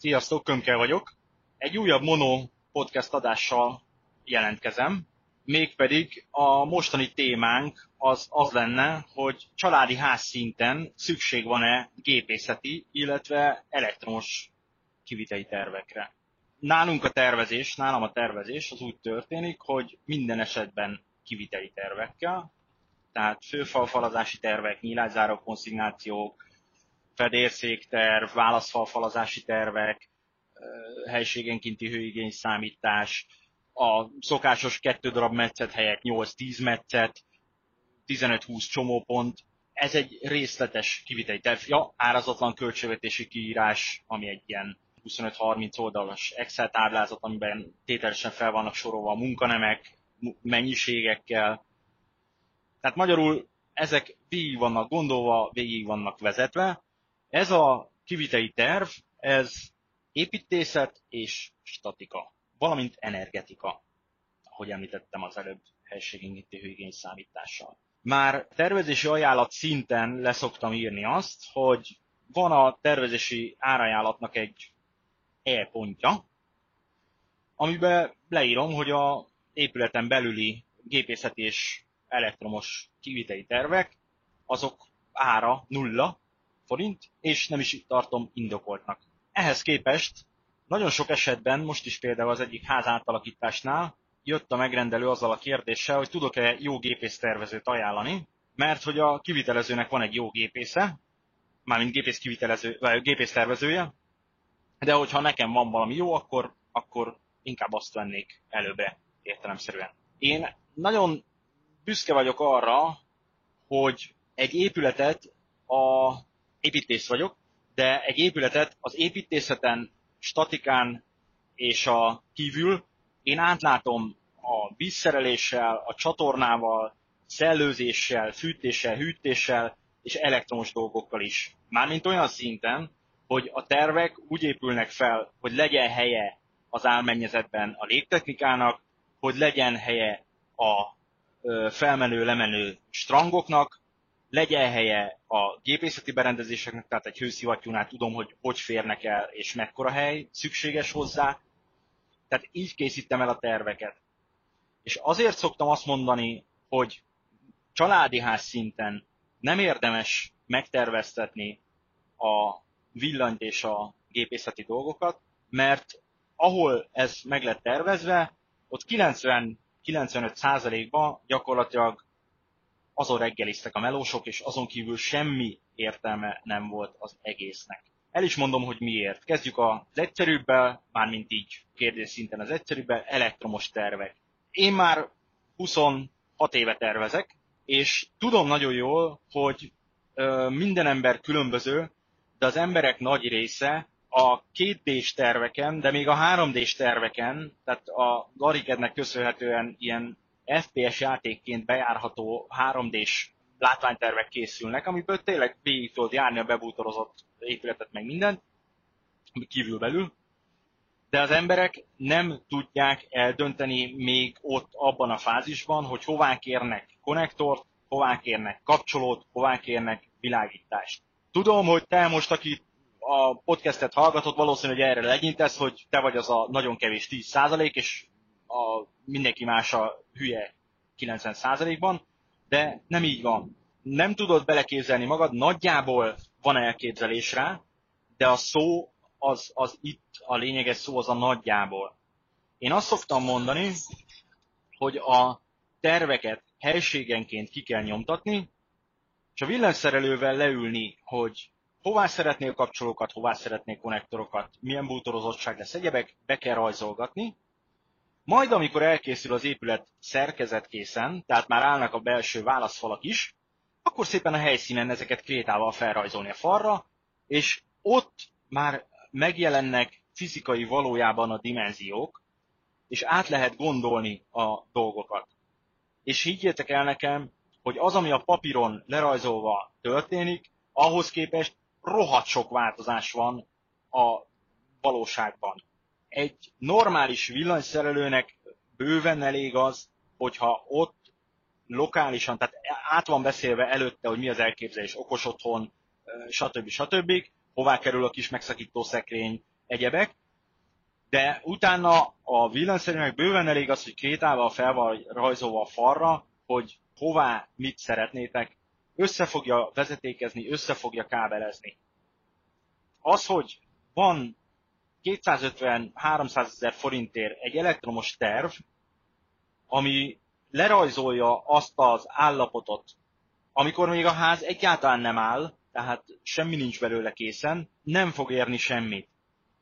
Sziasztok, Kömke vagyok. Egy újabb Mono podcast adással jelentkezem. Mégpedig a mostani témánk az az lenne, hogy családi ház szinten szükség van-e gépészeti, illetve elektromos kiviteli tervekre. Nálunk a tervezés, nálam a tervezés az úgy történik, hogy minden esetben kiviteli tervekkel, tehát főfalfalazási tervek, nyílászárok, konszignációk, fedélszékterv, válaszfalfalazási tervek, helységenkinti hőigény számítás, a szokásos kettő darab metszet helyett 8-10 metszet, 15-20 csomópont. Ez egy részletes kiviteli terv. Ja, árazatlan költségvetési kiírás, ami egy ilyen 25-30 oldalas Excel táblázat, amiben tételesen fel vannak sorolva a munkanemek, mennyiségekkel. Tehát magyarul ezek végig vannak gondolva, végig vannak vezetve. Ez a kiviteli terv, ez építészet és statika, valamint energetika, ahogy említettem az előbb helységingítő hőigény számítással. Már tervezési ajánlat szinten leszoktam írni azt, hogy van a tervezési árajánlatnak egy e-pontja, amiben leírom, hogy a épületen belüli gépészet és elektromos kiviteli tervek, azok ára nulla forint, és nem is tartom indokoltnak. Ehhez képest nagyon sok esetben, most is például az egyik ház átalakításnál, jött a megrendelő azzal a kérdéssel, hogy tudok-e jó gépésztervezőt ajánlani, mert hogy a kivitelezőnek van egy jó gépésze, mármint gépész kivitelező, vagy gépésztervezője, de hogyha nekem van valami jó, akkor, akkor inkább azt vennék előbbre értelemszerűen. Én nagyon büszke vagyok arra, hogy egy épületet a építész vagyok, de egy épületet az építészeten, statikán és a kívül én átlátom a vízszereléssel, a csatornával, szellőzéssel, fűtéssel, hűtéssel és elektromos dolgokkal is. Mármint olyan szinten, hogy a tervek úgy épülnek fel, hogy legyen helye az álmennyezetben a légtechnikának, hogy legyen helye a felmenő-lemenő strangoknak, legyen helye a gépészeti berendezéseknek, tehát egy hőszivattyúnál tudom, hogy hogy férnek el, és mekkora hely szükséges hozzá. Tehát így készítem el a terveket. És azért szoktam azt mondani, hogy családi ház szinten nem érdemes megterveztetni a villanyt és a gépészeti dolgokat, mert ahol ez meg lett tervezve, ott 90-95%-ban gyakorlatilag azon reggeliztek a melósok, és azon kívül semmi értelme nem volt az egésznek. El is mondom, hogy miért. Kezdjük az egyszerűbbel, mármint így kérdés szinten az egyszerűbbel, elektromos tervek. Én már 26 éve tervezek, és tudom nagyon jól, hogy ö, minden ember különböző, de az emberek nagy része a 2D-s terveken, de még a 3D-s terveken, tehát a Garrikednek köszönhetően ilyen FPS játékként bejárható 3D-s látványtervek készülnek, amiből tényleg végig tudod járni a bebútorozott épületet, meg mindent, kívül belül, de az emberek nem tudják eldönteni még ott abban a fázisban, hogy hová kérnek konnektort, hová kérnek kapcsolót, hová kérnek világítást. Tudom, hogy te most, aki a podcastet hallgatod, valószínű, hogy erre legyintesz, hogy te vagy az a nagyon kevés 10%, és a mindenki más a hülye 90%-ban, de nem így van. Nem tudod beleképzelni magad, nagyjából van elképzelés rá, de a szó az, az itt a lényeges szó az a nagyjából. Én azt szoktam mondani, hogy a terveket helységenként ki kell nyomtatni, és a villanyszerelővel leülni, hogy hová szeretnél kapcsolókat, hová szeretnél konnektorokat, milyen bútorozottság lesz egyebek, be kell rajzolgatni, majd amikor elkészül az épület szerkezetkészen, tehát már állnak a belső válaszfalak is, akkor szépen a helyszínen ezeket krétával felrajzolni a falra, és ott már megjelennek fizikai valójában a dimenziók, és át lehet gondolni a dolgokat. És higgyétek el nekem, hogy az, ami a papíron lerajzolva történik, ahhoz képest rohadt sok változás van a valóságban egy normális villanyszerelőnek bőven elég az, hogyha ott lokálisan, tehát át van beszélve előtte, hogy mi az elképzelés, okos otthon, stb. stb. Hová kerül a kis megszakító szekrény, egyebek, de utána a villanyszerűnek bőven elég az, hogy két állal fel van rajzolva a falra, hogy hová mit szeretnétek, össze fogja vezetékezni, össze fogja kábelezni. Az, hogy van 250-300 ezer forintért egy elektromos terv, ami lerajzolja azt az állapotot, amikor még a ház egyáltalán nem áll, tehát semmi nincs belőle készen, nem fog érni semmit.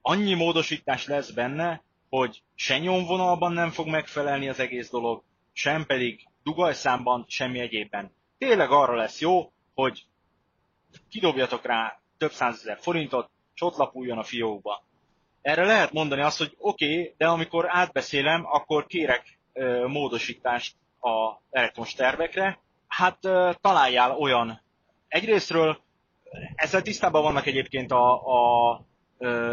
Annyi módosítás lesz benne, hogy se nyomvonalban nem fog megfelelni az egész dolog, sem pedig dugajszámban, semmi egyébben. Tényleg arra lesz jó, hogy kidobjatok rá több százezer forintot, és a fiókba. Erre lehet mondani azt, hogy oké, okay, de amikor átbeszélem, akkor kérek ö, módosítást a elektromos tervekre. Hát ö, találjál olyan. Egyrésztről ezzel tisztában vannak egyébként a, a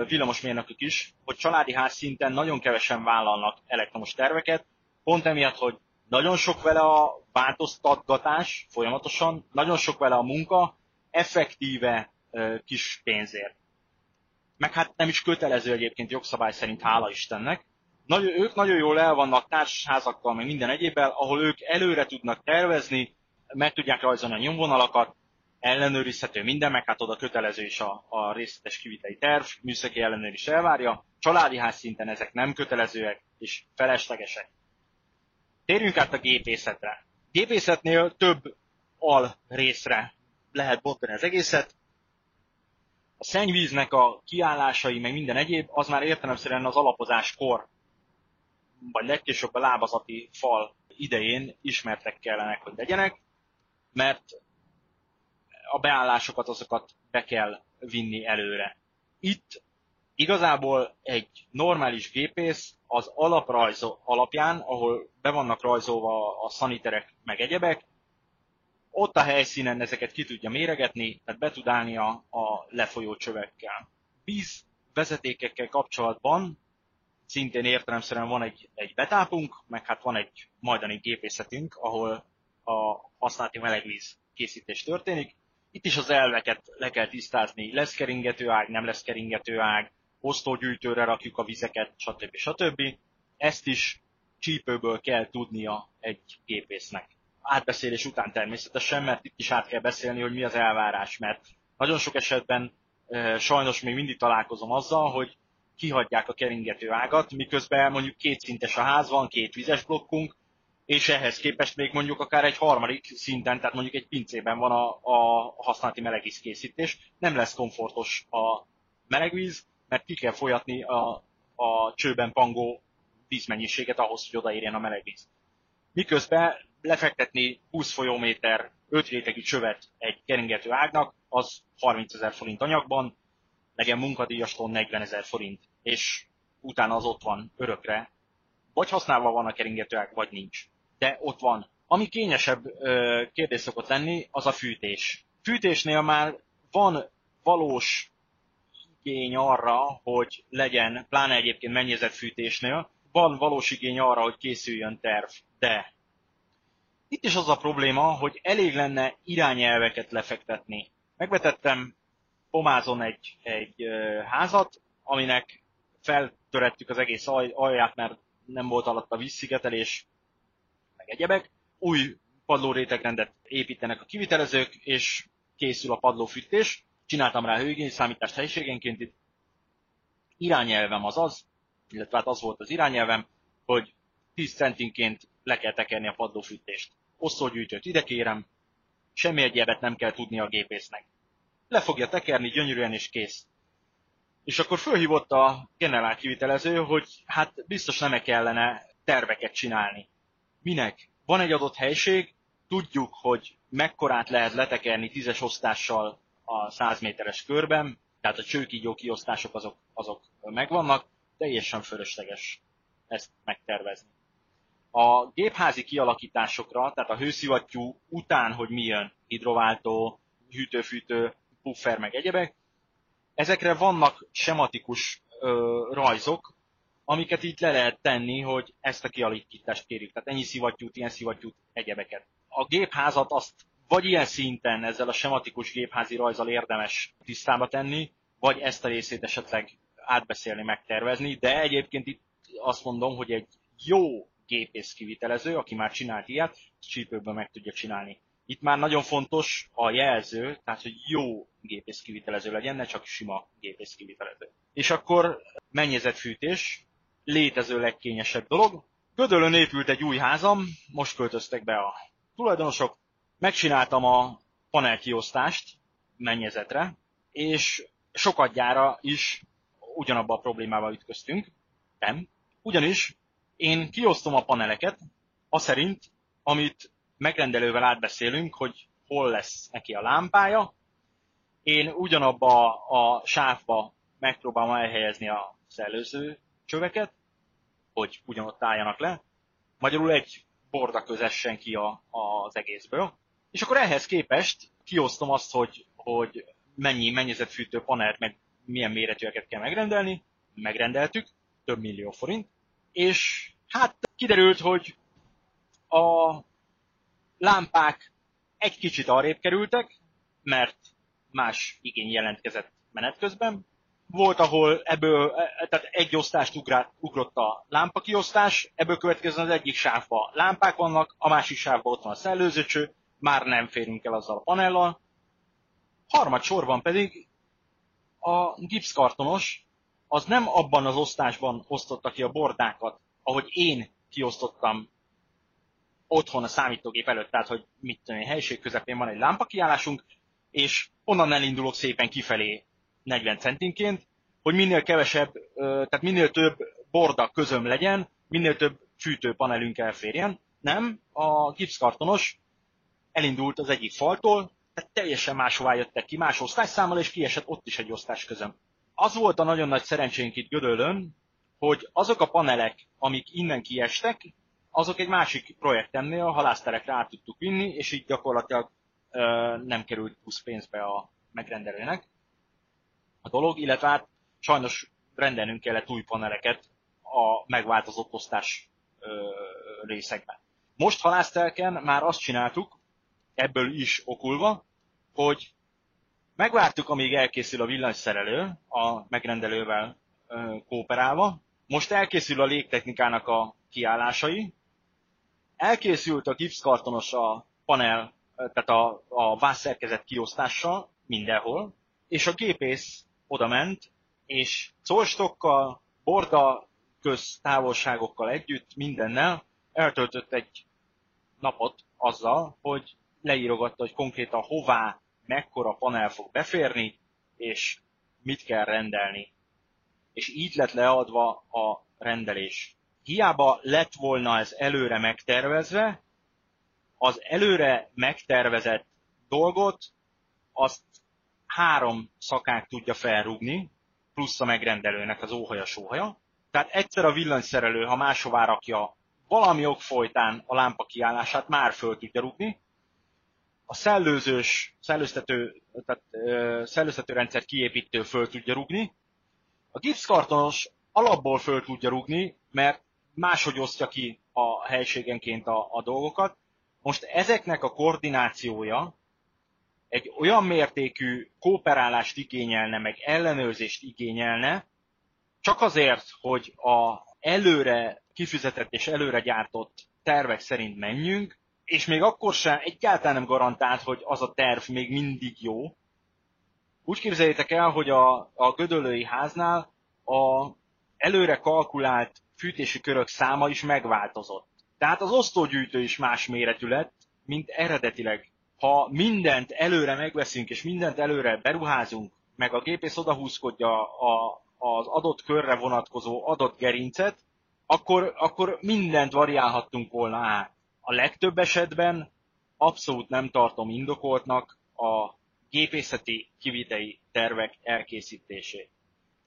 villamosmérnökök is, hogy családi ház szinten nagyon kevesen vállalnak elektromos terveket, pont emiatt, hogy nagyon sok vele a változtatgatás folyamatosan, nagyon sok vele a munka, effektíve kis pénzért. Meg hát nem is kötelező egyébként jogszabály szerint, hála Istennek. Nagy, ők nagyon jól el vannak társasházakkal, meg minden egyébben, ahol ők előre tudnak tervezni, meg tudják rajzolni a nyomvonalakat, ellenőrizhető minden, meg hát oda kötelező is a, a részletes kiviteli terv, műszaki ellenőr elvárja. Családi ház szinten ezek nem kötelezőek és feleslegesek. Térjünk át a gépészetre. Gépészetnél több al részre lehet bontani az egészet. A szennyvíznek a kiállásai, meg minden egyéb, az már értelemszerűen az alapozáskor, vagy legkésőbb a lábazati fal idején ismertek kellenek, hogy legyenek, mert a beállásokat azokat be kell vinni előre. Itt igazából egy normális gépész az alaprajz alapján, ahol be vannak rajzolva a szaniterek meg egyebek, ott a helyszínen ezeket ki tudja méregetni, tehát be tud állni a, a lefolyó csövekkel. Víz vezetékekkel kapcsolatban szintén értelemszerűen van egy, egy betápunk, meg hát van egy majdani gépészetünk, ahol a használati melegvíz készítés történik. Itt is az elveket le kell tisztázni, lesz keringető ág, nem lesz keringető ág, osztógyűjtőre rakjuk a vizeket, stb. stb. Ezt is csípőből kell tudnia egy gépésznek. Átbeszélés után természetesen, mert itt is át kell beszélni, hogy mi az elvárás, mert nagyon sok esetben sajnos még mindig találkozom azzal, hogy kihagyják a keringető ágat, miközben mondjuk kétszintes a ház van, két vizes blokkunk, és ehhez képest még mondjuk akár egy harmadik szinten, tehát mondjuk egy pincében van a, a használati melegvíz készítés, nem lesz komfortos a melegvíz, mert ki kell folyatni a, a csőben pangó vízmennyiséget ahhoz, hogy odaérjen a melegvíz. Miközben lefektetni 20 folyóméter 5 rétegű csövet egy keringető ágnak, az 30 ezer forint anyagban, legyen munkadíjastól 40 ezer forint, és utána az ott van örökre. Vagy használva van a keringető ág, vagy nincs. De ott van. Ami kényesebb ö, kérdés szokott lenni, az a fűtés. Fűtésnél már van valós igény arra, hogy legyen, pláne egyébként mennyezetfűtésnél, van valós igény arra, hogy készüljön terv, de itt is az a probléma, hogy elég lenne irányelveket lefektetni. Megvetettem Pomázon egy, egy házat, aminek feltörettük az egész alját, mert nem volt alatt a vízszigetelés, meg egyebek. Új padlórétegrendet építenek a kivitelezők, és készül a padlófűtés csináltam rá számítást helyiségenként, itt irányelvem az az, illetve hát az volt az irányelvem, hogy 10 centinként le kell tekerni a padlófűtést. Osztógyűjtőt ide kérem, semmi egyebet nem kell tudni a gépésznek. Le fogja tekerni gyönyörűen és kész. És akkor fölhívott a generál kivitelező, hogy hát biztos nem kellene terveket csinálni. Minek? Van egy adott helység, tudjuk, hogy mekkorát lehet letekerni tízes osztással a 100 méteres körben, tehát a csőkígyó kiosztások azok, azok megvannak, teljesen fölösleges ezt megtervezni. A gépházi kialakításokra, tehát a hőszivattyú után, hogy mi jön, hidrováltó, hűtőfűtő, puffer, meg egyebek, ezekre vannak sematikus ö, rajzok, amiket itt le lehet tenni, hogy ezt a kialakítást kérjük. Tehát ennyi szivattyút, ilyen szivattyút, egyebeket. A gépházat azt vagy ilyen szinten ezzel a sematikus gépházi rajzal érdemes tisztába tenni, vagy ezt a részét esetleg átbeszélni, megtervezni, de egyébként itt azt mondom, hogy egy jó gépész kivitelező, aki már csinált ilyet, csípőből meg tudja csinálni. Itt már nagyon fontos a jelző, tehát hogy jó gépész kivitelező legyen, ne csak sima gépész kivitelező. És akkor mennyezetfűtés, létező legkényesebb dolog. Gödölön épült egy új házam, most költöztek be a tulajdonosok, megcsináltam a panelkiosztást mennyezetre, és sokadjára is ugyanabba a problémával ütköztünk. Nem. Ugyanis én kiosztom a paneleket, a szerint, amit megrendelővel átbeszélünk, hogy hol lesz neki a lámpája. Én ugyanabba a sávba megpróbálom elhelyezni a szellőző csöveket, hogy ugyanott álljanak le. Magyarul egy borda közessen ki a, az egészből. És akkor ehhez képest kiosztom azt, hogy, hogy mennyi mennyezetfűtő panelt, meg milyen méretűeket kell megrendelni. Megrendeltük, több millió forint. És hát kiderült, hogy a lámpák egy kicsit arrébb kerültek, mert más igény jelentkezett menet közben. Volt, ahol ebből, tehát egy osztást ugrát, ugrott a lámpakiosztás, ebből következően az egyik sávban lámpák vannak, a másik sávban ott van a szellőzőcső, már nem férünk el azzal a panellal. Harmad sorban pedig a gipszkartonos az nem abban az osztásban osztotta ki a bordákat, ahogy én kiosztottam otthon a számítógép előtt, tehát hogy mit tudom én, helység közepén van egy lámpakiállásunk, és onnan elindulok szépen kifelé 40 centinként, hogy minél kevesebb, tehát minél több borda közöm legyen, minél több fűtőpanelünk elférjen. Nem, a gipszkartonos elindult az egyik faltól, tehát teljesen máshová jöttek ki, más osztásszámmal, és kiesett ott is egy osztás közöm. Az volt a nagyon nagy szerencsénk itt Gödöllön, hogy azok a panelek, amik innen kiestek, azok egy másik projektemnél a halászterekre át tudtuk vinni, és így gyakorlatilag ö, nem került plusz pénzbe a megrendelőnek a dolog, illetve hát sajnos rendelnünk kellett új paneleket a megváltozott osztás ö, részekben. Most halásztelken már azt csináltuk, ebből is okulva, hogy megvártuk, amíg elkészül a villanyszerelő a megrendelővel ö, kooperálva, most elkészül a légtechnikának a kiállásai, elkészült a gipszkartonos a panel, tehát a, a vászszerkezet kiosztással mindenhol, és a gépész oda ment, és colstokkal, borda köz távolságokkal együtt, mindennel eltöltött egy napot azzal, hogy leírogatta, hogy konkrétan hová, mekkora panel fog beférni, és mit kell rendelni. És így lett leadva a rendelés hiába lett volna ez előre megtervezve, az előre megtervezett dolgot azt három szakák tudja felrúgni, plusz a megrendelőnek az óhaja sóhaja. Tehát egyszer a villanyszerelő, ha máshová rakja valami ok folytán a lámpa kiállását, már föl tudja rúgni. A szellőzős, szellőztető, tehát, ö, szellőztető rendszer kiépítő föl tudja rúgni. A gipszkartonos alapból föl tudja rúgni, mert máshogy osztja ki a helységenként a, a dolgokat. Most ezeknek a koordinációja egy olyan mértékű kooperálást igényelne, meg ellenőrzést igényelne, csak azért, hogy a előre kifizetett és előre gyártott tervek szerint menjünk, és még akkor sem egyáltalán nem garantált, hogy az a terv még mindig jó. Úgy képzeljétek el, hogy a, a Gödöllői háznál a előre kalkulált fűtési körök száma is megváltozott. Tehát az osztógyűjtő is más méretű lett, mint eredetileg. Ha mindent előre megveszünk, és mindent előre beruházunk, meg a gépész odahúzkodja a, az adott körre vonatkozó adott gerincet, akkor, akkor mindent variálhattunk volna át. A legtöbb esetben abszolút nem tartom indokoltnak a gépészeti kivitei tervek elkészítését.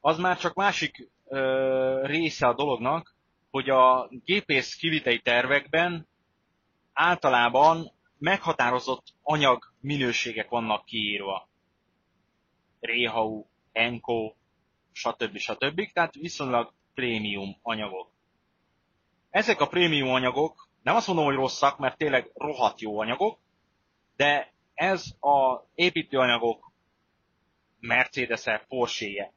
Az már csak másik ö, része a dolognak, hogy a gépész kivitei tervekben általában meghatározott anyag minőségek vannak kiírva. Réhau, Enko, stb. stb. Tehát viszonylag prémium anyagok. Ezek a prémium anyagok, nem azt mondom, hogy rosszak, mert tényleg rohadt jó anyagok, de ez a építőanyagok Mercedes-e, Porsche-je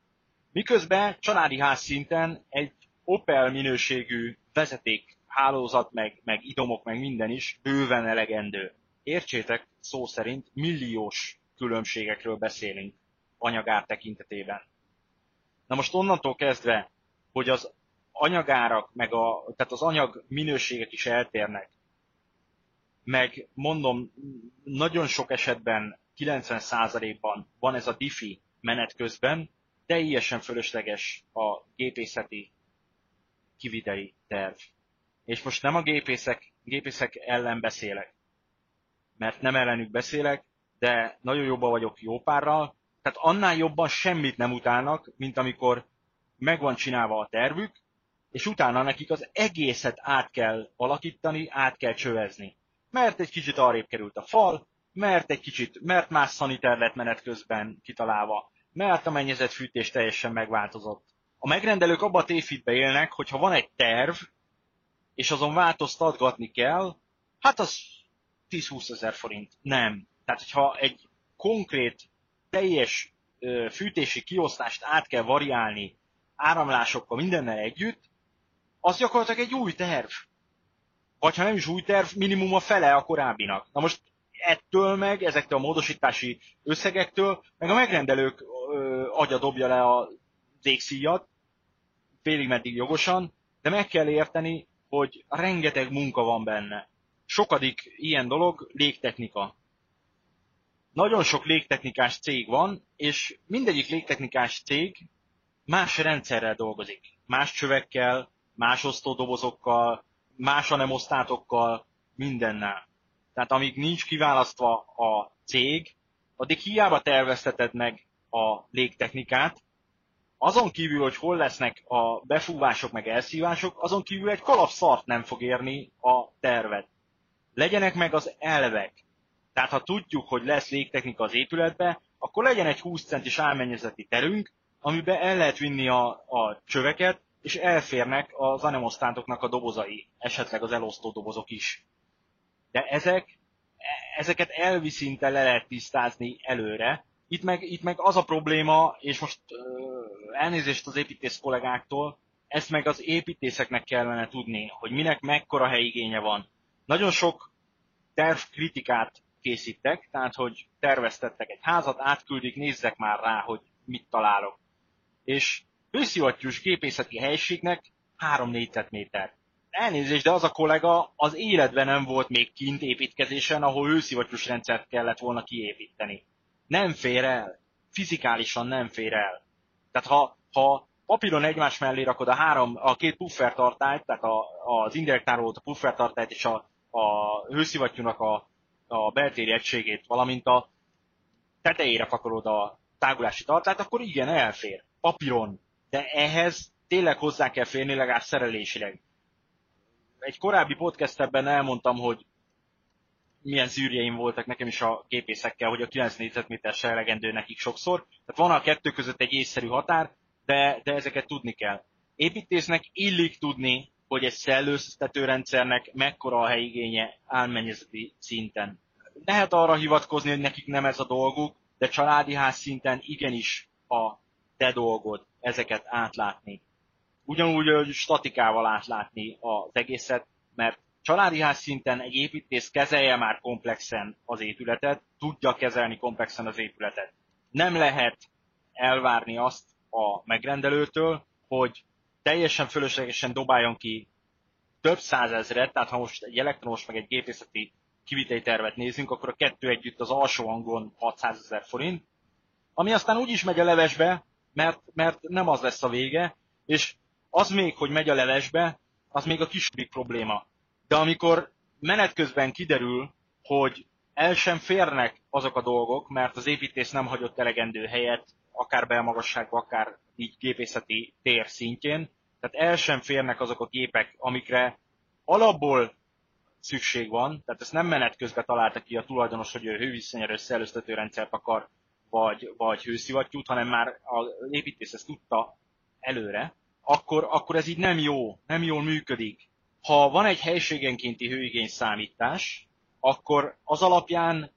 Miközben családi ház szinten egy Opel minőségű vezeték hálózat, meg, meg idomok, meg minden is bőven elegendő. Értsétek, szó szerint milliós különbségekről beszélünk anyagár tekintetében. Na most onnantól kezdve, hogy az anyagárak, meg a, tehát az anyag minőségek is eltérnek, meg mondom, nagyon sok esetben, 90%-ban van ez a diffi menet közben, teljesen fölösleges a gépészeti kiviteli terv. És most nem a gépészek, gépészek ellen beszélek, mert nem ellenük beszélek, de nagyon jobban vagyok jó párral, tehát annál jobban semmit nem utálnak, mint amikor megvan csinálva a tervük, és utána nekik az egészet át kell alakítani, át kell csövezni. Mert egy kicsit arrébb került a fal, mert egy kicsit, mert más szaniter lett menet közben kitalálva, mert a mennyezetfűtés teljesen megváltozott. A megrendelők abba a tévhitbe élnek, hogy ha van egy terv, és azon változtatgatni kell, hát az 10-20 ezer forint. Nem. Tehát, hogyha egy konkrét, teljes fűtési kiosztást át kell variálni áramlásokkal, mindennel együtt, az gyakorlatilag egy új terv. Vagy ha nem is új terv, minimum a fele a korábbinak. Na most ettől meg, ezektől a módosítási összegektől, meg a megrendelők ö, agya dobja le a végszíjat, félig meddig jogosan, de meg kell érteni, hogy rengeteg munka van benne. Sokadik ilyen dolog légtechnika. Nagyon sok légtechnikás cég van, és mindegyik légtechnikás cég más rendszerrel dolgozik. Más csövekkel, más osztódobozokkal, más anemosztátokkal, mindennel. Tehát amíg nincs kiválasztva a cég, addig hiába tervezteted meg a légtechnikát, azon kívül, hogy hol lesznek a befúvások meg elszívások, azon kívül egy kalapszart nem fog érni a tervet. Legyenek meg az elvek. Tehát ha tudjuk, hogy lesz légtechnika az épületbe, akkor legyen egy 20 centis álmennyezeti terünk, amiben el lehet vinni a, a csöveket, és elférnek az anemosztántoknak a dobozai, esetleg az elosztó dobozok is. De ezek, ezeket elvi szinten le lehet tisztázni előre. Itt meg, itt meg az a probléma, és most elnézést az építész kollégáktól, ezt meg az építészeknek kellene tudni, hogy minek mekkora helyigénye van. Nagyon sok tervkritikát készítek, tehát hogy terveztettek egy házat, átküldik, nézzek már rá, hogy mit találok. És hőszivattyús gépészeti helységnek 3 négyzetméter. Elnézést, de az a kollega az életben nem volt még kint építkezésen, ahol hőszivattyús rendszert kellett volna kiépíteni. Nem fér el. Fizikálisan nem fér el. Tehát ha, ha papíron egymás mellé rakod a, három, a két puffertartályt, tehát a, az indirekt tárolót, a puffertartályt és a, a hőszivattyúnak a, a beltéri egységét, valamint a tetejére pakolod a tágulási tartályt, akkor igen, elfér. Papíron. De ehhez tényleg hozzá kell férni, legalább szerelésileg. Egy korábbi podcastben elmondtam, hogy milyen zűrjeim voltak nekem is a gépészekkel, hogy a 9 négyzetméter se elegendő nekik sokszor. Tehát van a kettő között egy észszerű határ, de, de ezeket tudni kell. Építésznek illik tudni, hogy egy szellőztető rendszernek mekkora a helyigénye álmennyezeti szinten. Lehet arra hivatkozni, hogy nekik nem ez a dolguk, de családi ház szinten igenis a te dolgod ezeket átlátni. Ugyanúgy, hogy statikával átlátni az egészet, mert családi ház szinten egy építész kezelje már komplexen az épületet, tudja kezelni komplexen az épületet. Nem lehet elvárni azt a megrendelőtől, hogy teljesen fölöslegesen dobáljon ki több százezret, tehát ha most egy elektromos meg egy gépészeti tervet nézünk, akkor a kettő együtt az alsó hangon 600 ezer forint, ami aztán úgy is megy a levesbe, mert, mert nem az lesz a vége, és az még, hogy megy a levesbe, az még a kisebbik probléma. De amikor menet közben kiderül, hogy el sem férnek azok a dolgok, mert az építész nem hagyott elegendő helyet, akár belmagasságban, akár így gépészeti tér szintjén, tehát el sem férnek azok a gépek, amikre alapból szükség van, tehát ezt nem menet közben találta ki a tulajdonos, hogy ő hővisszonyerő szellőztető rendszert akar, vagy, vagy hőszivattyút, hanem már az építész ezt tudta előre, akkor, akkor ez így nem jó, nem jól működik. Ha van egy helységenkénti hőigény számítás, akkor az alapján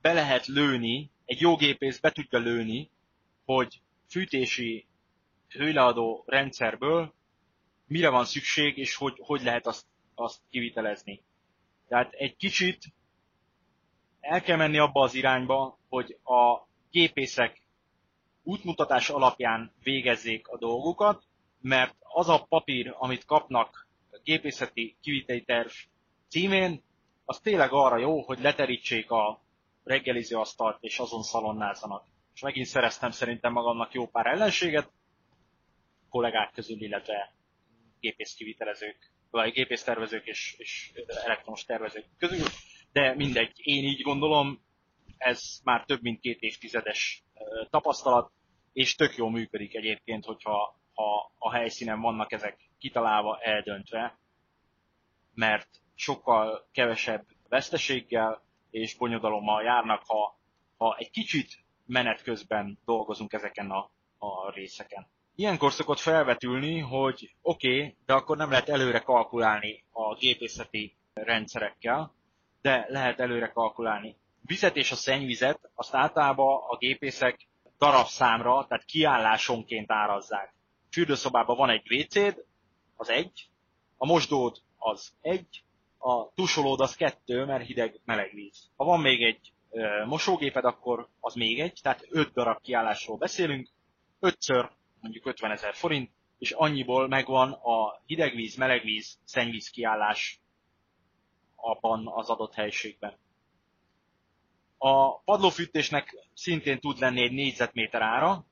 be lehet lőni, egy jó gépész be tudja lőni, hogy fűtési hőleadó rendszerből mire van szükség, és hogy, hogy lehet azt, azt kivitelezni. Tehát egy kicsit el kell menni abba az irányba, hogy a gépészek útmutatás alapján végezzék a dolgokat, mert az a papír, amit kapnak a gépészeti kiviteli terv címén, az tényleg arra jó, hogy leterítsék a reggeliző asztalt, és azon szalonnázzanak. És megint szereztem szerintem magamnak jó pár ellenséget, kollégák közül, illetve gépészkivitelezők, vagy gépésztervezők és, és elektromos tervezők közül, de mindegy, én így gondolom, ez már több mint két évtizedes tapasztalat, és tök jól működik egyébként, hogyha ha a helyszínen vannak ezek kitalálva, eldöntve, mert sokkal kevesebb veszteséggel és bonyodalommal járnak, ha, ha egy kicsit menet közben dolgozunk ezeken a, a részeken. Ilyenkor szokott felvetülni, hogy oké, okay, de akkor nem lehet előre kalkulálni a gépészeti rendszerekkel, de lehet előre kalkulálni. Vizet és a szennyvizet azt általában a gépészek darabszámra, tehát kiállásonként árazzák. Fürdőszobában van egy WC-d, az egy, a mosdód az egy, a tusolód az kettő, mert hideg, meleg víz. Ha van még egy e, mosógéped, akkor az még egy, tehát öt darab kiállásról beszélünk, ötször mondjuk 50 ezer forint, és annyiból megvan a hidegvíz, melegvíz, szennyvíz kiállás abban az adott helységben. A padlófűtésnek szintén tud lenni egy négyzetméter ára,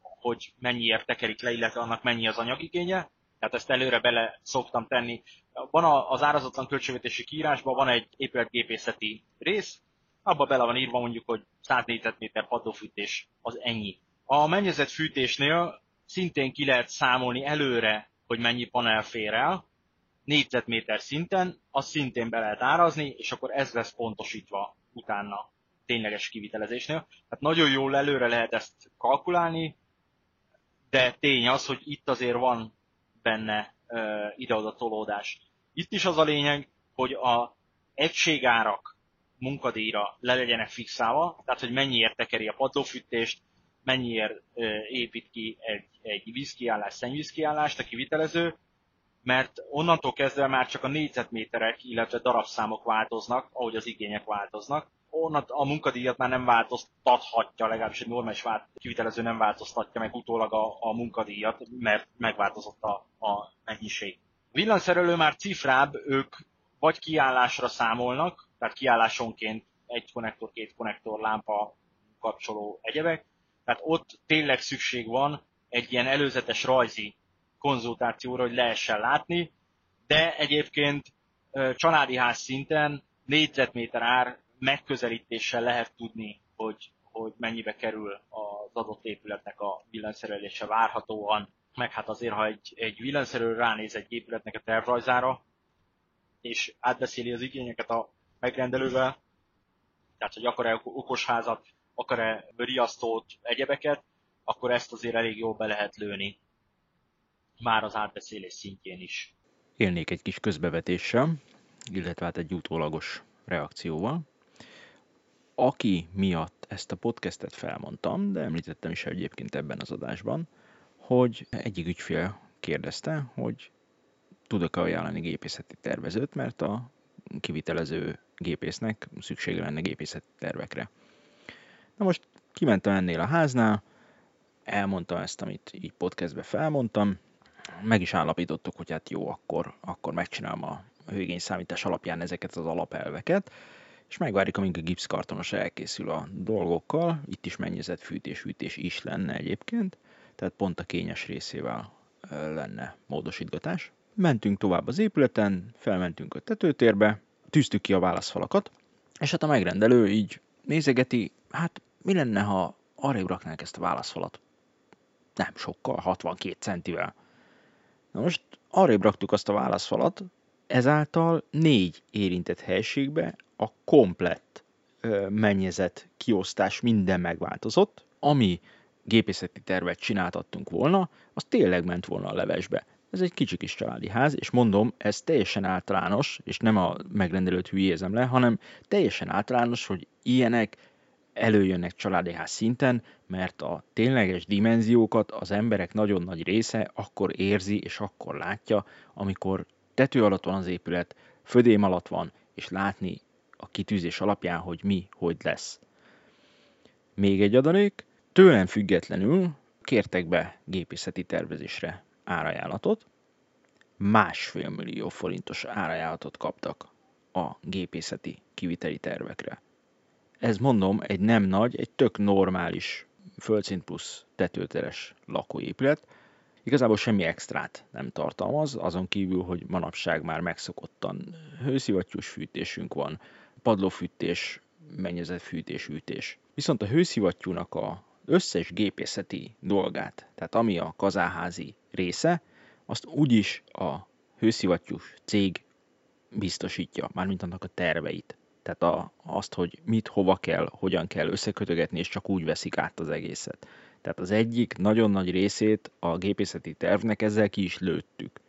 hogy mennyiért tekerik le, illetve annak mennyi az anyagigénye. Tehát ezt előre bele szoktam tenni. Van az árazatlan költségvetési kiírásban van egy épületgépészeti rész, abba bele van írva mondjuk, hogy 100 négyzetméter padlófűtés az ennyi. A mennyezetfűtésnél szintén ki lehet számolni előre, hogy mennyi panel fér el, négyzetméter szinten, azt szintén be lehet árazni, és akkor ez lesz pontosítva utána tényleges kivitelezésnél. Tehát nagyon jól előre lehet ezt kalkulálni, de tény az, hogy itt azért van benne uh, ide-oda tolódás. Itt is az a lényeg, hogy a egységárak munkadíjra le legyenek fixálva, tehát hogy mennyiért tekeri a padlófűtést, mennyiért uh, épít ki egy, egy vízkiállás, szennyvízkiállást a kivitelező, mert onnantól kezdve már csak a négyzetméterek, illetve darabszámok változnak, ahogy az igények változnak. Onnan a munkadíjat már nem változtathatja, legalábbis egy normális vált, kivitelező nem változtatja meg utólag a, a munkadíjat, mert megváltozott a, a mennyiség. Villanyszerelő már cifrább, ők vagy kiállásra számolnak, tehát kiállásonként egy konnektor, két konnektor, lámpa, kapcsoló egyebek, tehát ott tényleg szükség van egy ilyen előzetes rajzi konzultációra, hogy lehessen látni, de egyébként családi ház szinten négyzetméter ár megközelítéssel lehet tudni, hogy, hogy mennyibe kerül az adott épületnek a villanyszerelése várhatóan. Meg hát azért, ha egy, egy villanyszerelő ránéz egy épületnek a tervrajzára, és átbeszéli az igényeket a megrendelővel, tehát hogy akar-e okosházat, akar-e riasztót, egyebeket, akkor ezt azért elég jól be lehet lőni már az átbeszélés szintjén is. Élnék egy kis közbevetéssel, illetve hát egy utólagos reakcióval. Aki miatt ezt a podcastet felmondtam, de említettem is egyébként ebben az adásban, hogy egyik ügyfél kérdezte, hogy tudok-e ajánlani gépészeti tervezőt, mert a kivitelező gépésznek szüksége lenne gépészeti tervekre. Na most kimentem ennél a háznál, elmondtam ezt, amit így podcastbe felmondtam, meg is állapítottuk, hogy hát jó, akkor, akkor megcsinálom a hőigényszámítás alapján ezeket az alapelveket, és megvárjuk, amíg a gipszkartonos elkészül a dolgokkal, itt is mennyezett fűtés-hűtés is lenne egyébként, tehát pont a kényes részével lenne módosítgatás. Mentünk tovább az épületen, felmentünk a tetőtérbe, tűztük ki a válaszfalakat, és hát a megrendelő így nézegeti, hát mi lenne, ha arra raknánk ezt a válaszfalat? Nem sokkal, 62 centivel. Na most arrébb raktuk azt a válaszfalat, ezáltal négy érintett helységbe a komplett mennyezet kiosztás minden megváltozott, ami gépészeti tervet csináltattunk volna, az tényleg ment volna a levesbe. Ez egy kicsi kis családi ház, és mondom, ez teljesen általános, és nem a megrendelőt hülyézem le, hanem teljesen általános, hogy ilyenek előjönnek családi ház szinten, mert a tényleges dimenziókat az emberek nagyon nagy része akkor érzi és akkor látja, amikor tető alatt van az épület, födém alatt van, és látni a kitűzés alapján, hogy mi, hogy lesz. Még egy adalék, tőlem függetlenül kértek be gépészeti tervezésre árajánlatot, másfél millió forintos árajánlatot kaptak a gépészeti kiviteli tervekre. Ez mondom, egy nem nagy, egy tök normális földszint plusz tetőteres lakóépület, igazából semmi extrát nem tartalmaz, azon kívül, hogy manapság már megszokottan hőszivattyús fűtésünk van, padlófűtés, mennyezetfűtés, ütés. Viszont a hőszivattyúnak a összes gépészeti dolgát, tehát ami a kazáházi része, azt úgyis a hőszivattyús cég biztosítja, mármint annak a terveit. Tehát a, azt, hogy mit, hova kell, hogyan kell összekötögetni, és csak úgy veszik át az egészet. Tehát az egyik nagyon nagy részét a gépészeti tervnek ezzel ki is lőttük.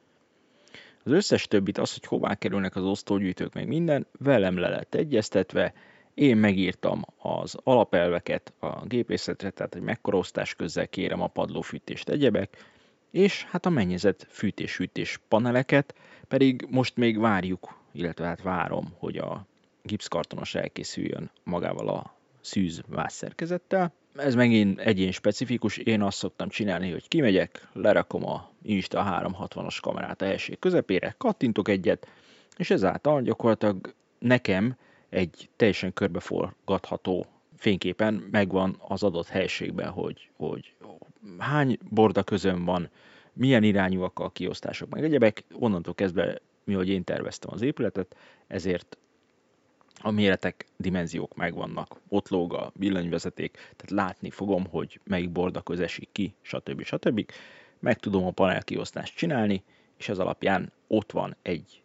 Az összes többit, az, hogy hová kerülnek az osztógyűjtők, meg minden, velem le lett egyeztetve, én megírtam az alapelveket a gépészetre, tehát hogy mekkora osztás közzel kérem a padlófűtést, egyebek, és hát a mennyezet fűtés-hűtés paneleket, pedig most még várjuk, illetve hát várom, hogy a gipszkartonos elkészüljön magával a szűz vászszerkezettel. Ez megint egyén specifikus, én azt szoktam csinálni, hogy kimegyek, lerakom a Insta 360-as kamerát a helység közepére, kattintok egyet, és ezáltal gyakorlatilag nekem egy teljesen körbeforgatható fényképen megvan az adott helységben, hogy, hogy hány borda közön van, milyen irányúak a kiosztások, meg egyebek. Onnantól kezdve, mi hogy én terveztem az épületet, ezért a méretek, dimenziók megvannak. Ott lóg a villanyvezeték, tehát látni fogom, hogy melyik borda köz esik ki, stb. stb. Meg tudom a panel kiosztást csinálni, és ez alapján ott van egy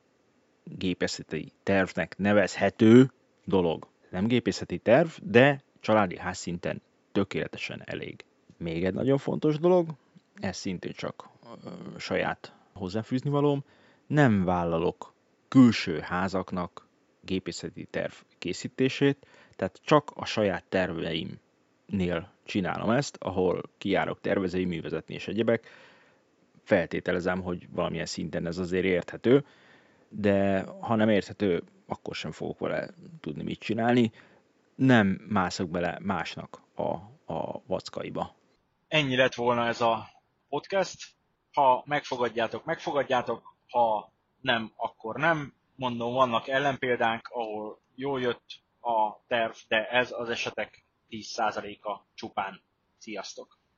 gépészeti tervnek nevezhető dolog. Nem gépészeti terv, de családi ház szinten tökéletesen elég. Még egy nagyon fontos dolog, ez szintén csak ö, saját hozzáfűzni valóm, nem vállalok külső házaknak gépészeti terv készítését, tehát csak a saját terveimnél csinálom ezt, ahol kiárok tervezői, művezetni és egyebek. Feltételezem, hogy valamilyen szinten ez azért érthető, de ha nem érthető, akkor sem fogok vele tudni mit csinálni. Nem mászok bele másnak a, a vackaiba. Ennyi lett volna ez a podcast. Ha megfogadjátok, megfogadjátok, ha nem, akkor nem. Mondom, vannak ellenpéldánk, ahol jól jött a terv, de ez az esetek 10%-a csupán. Sziasztok!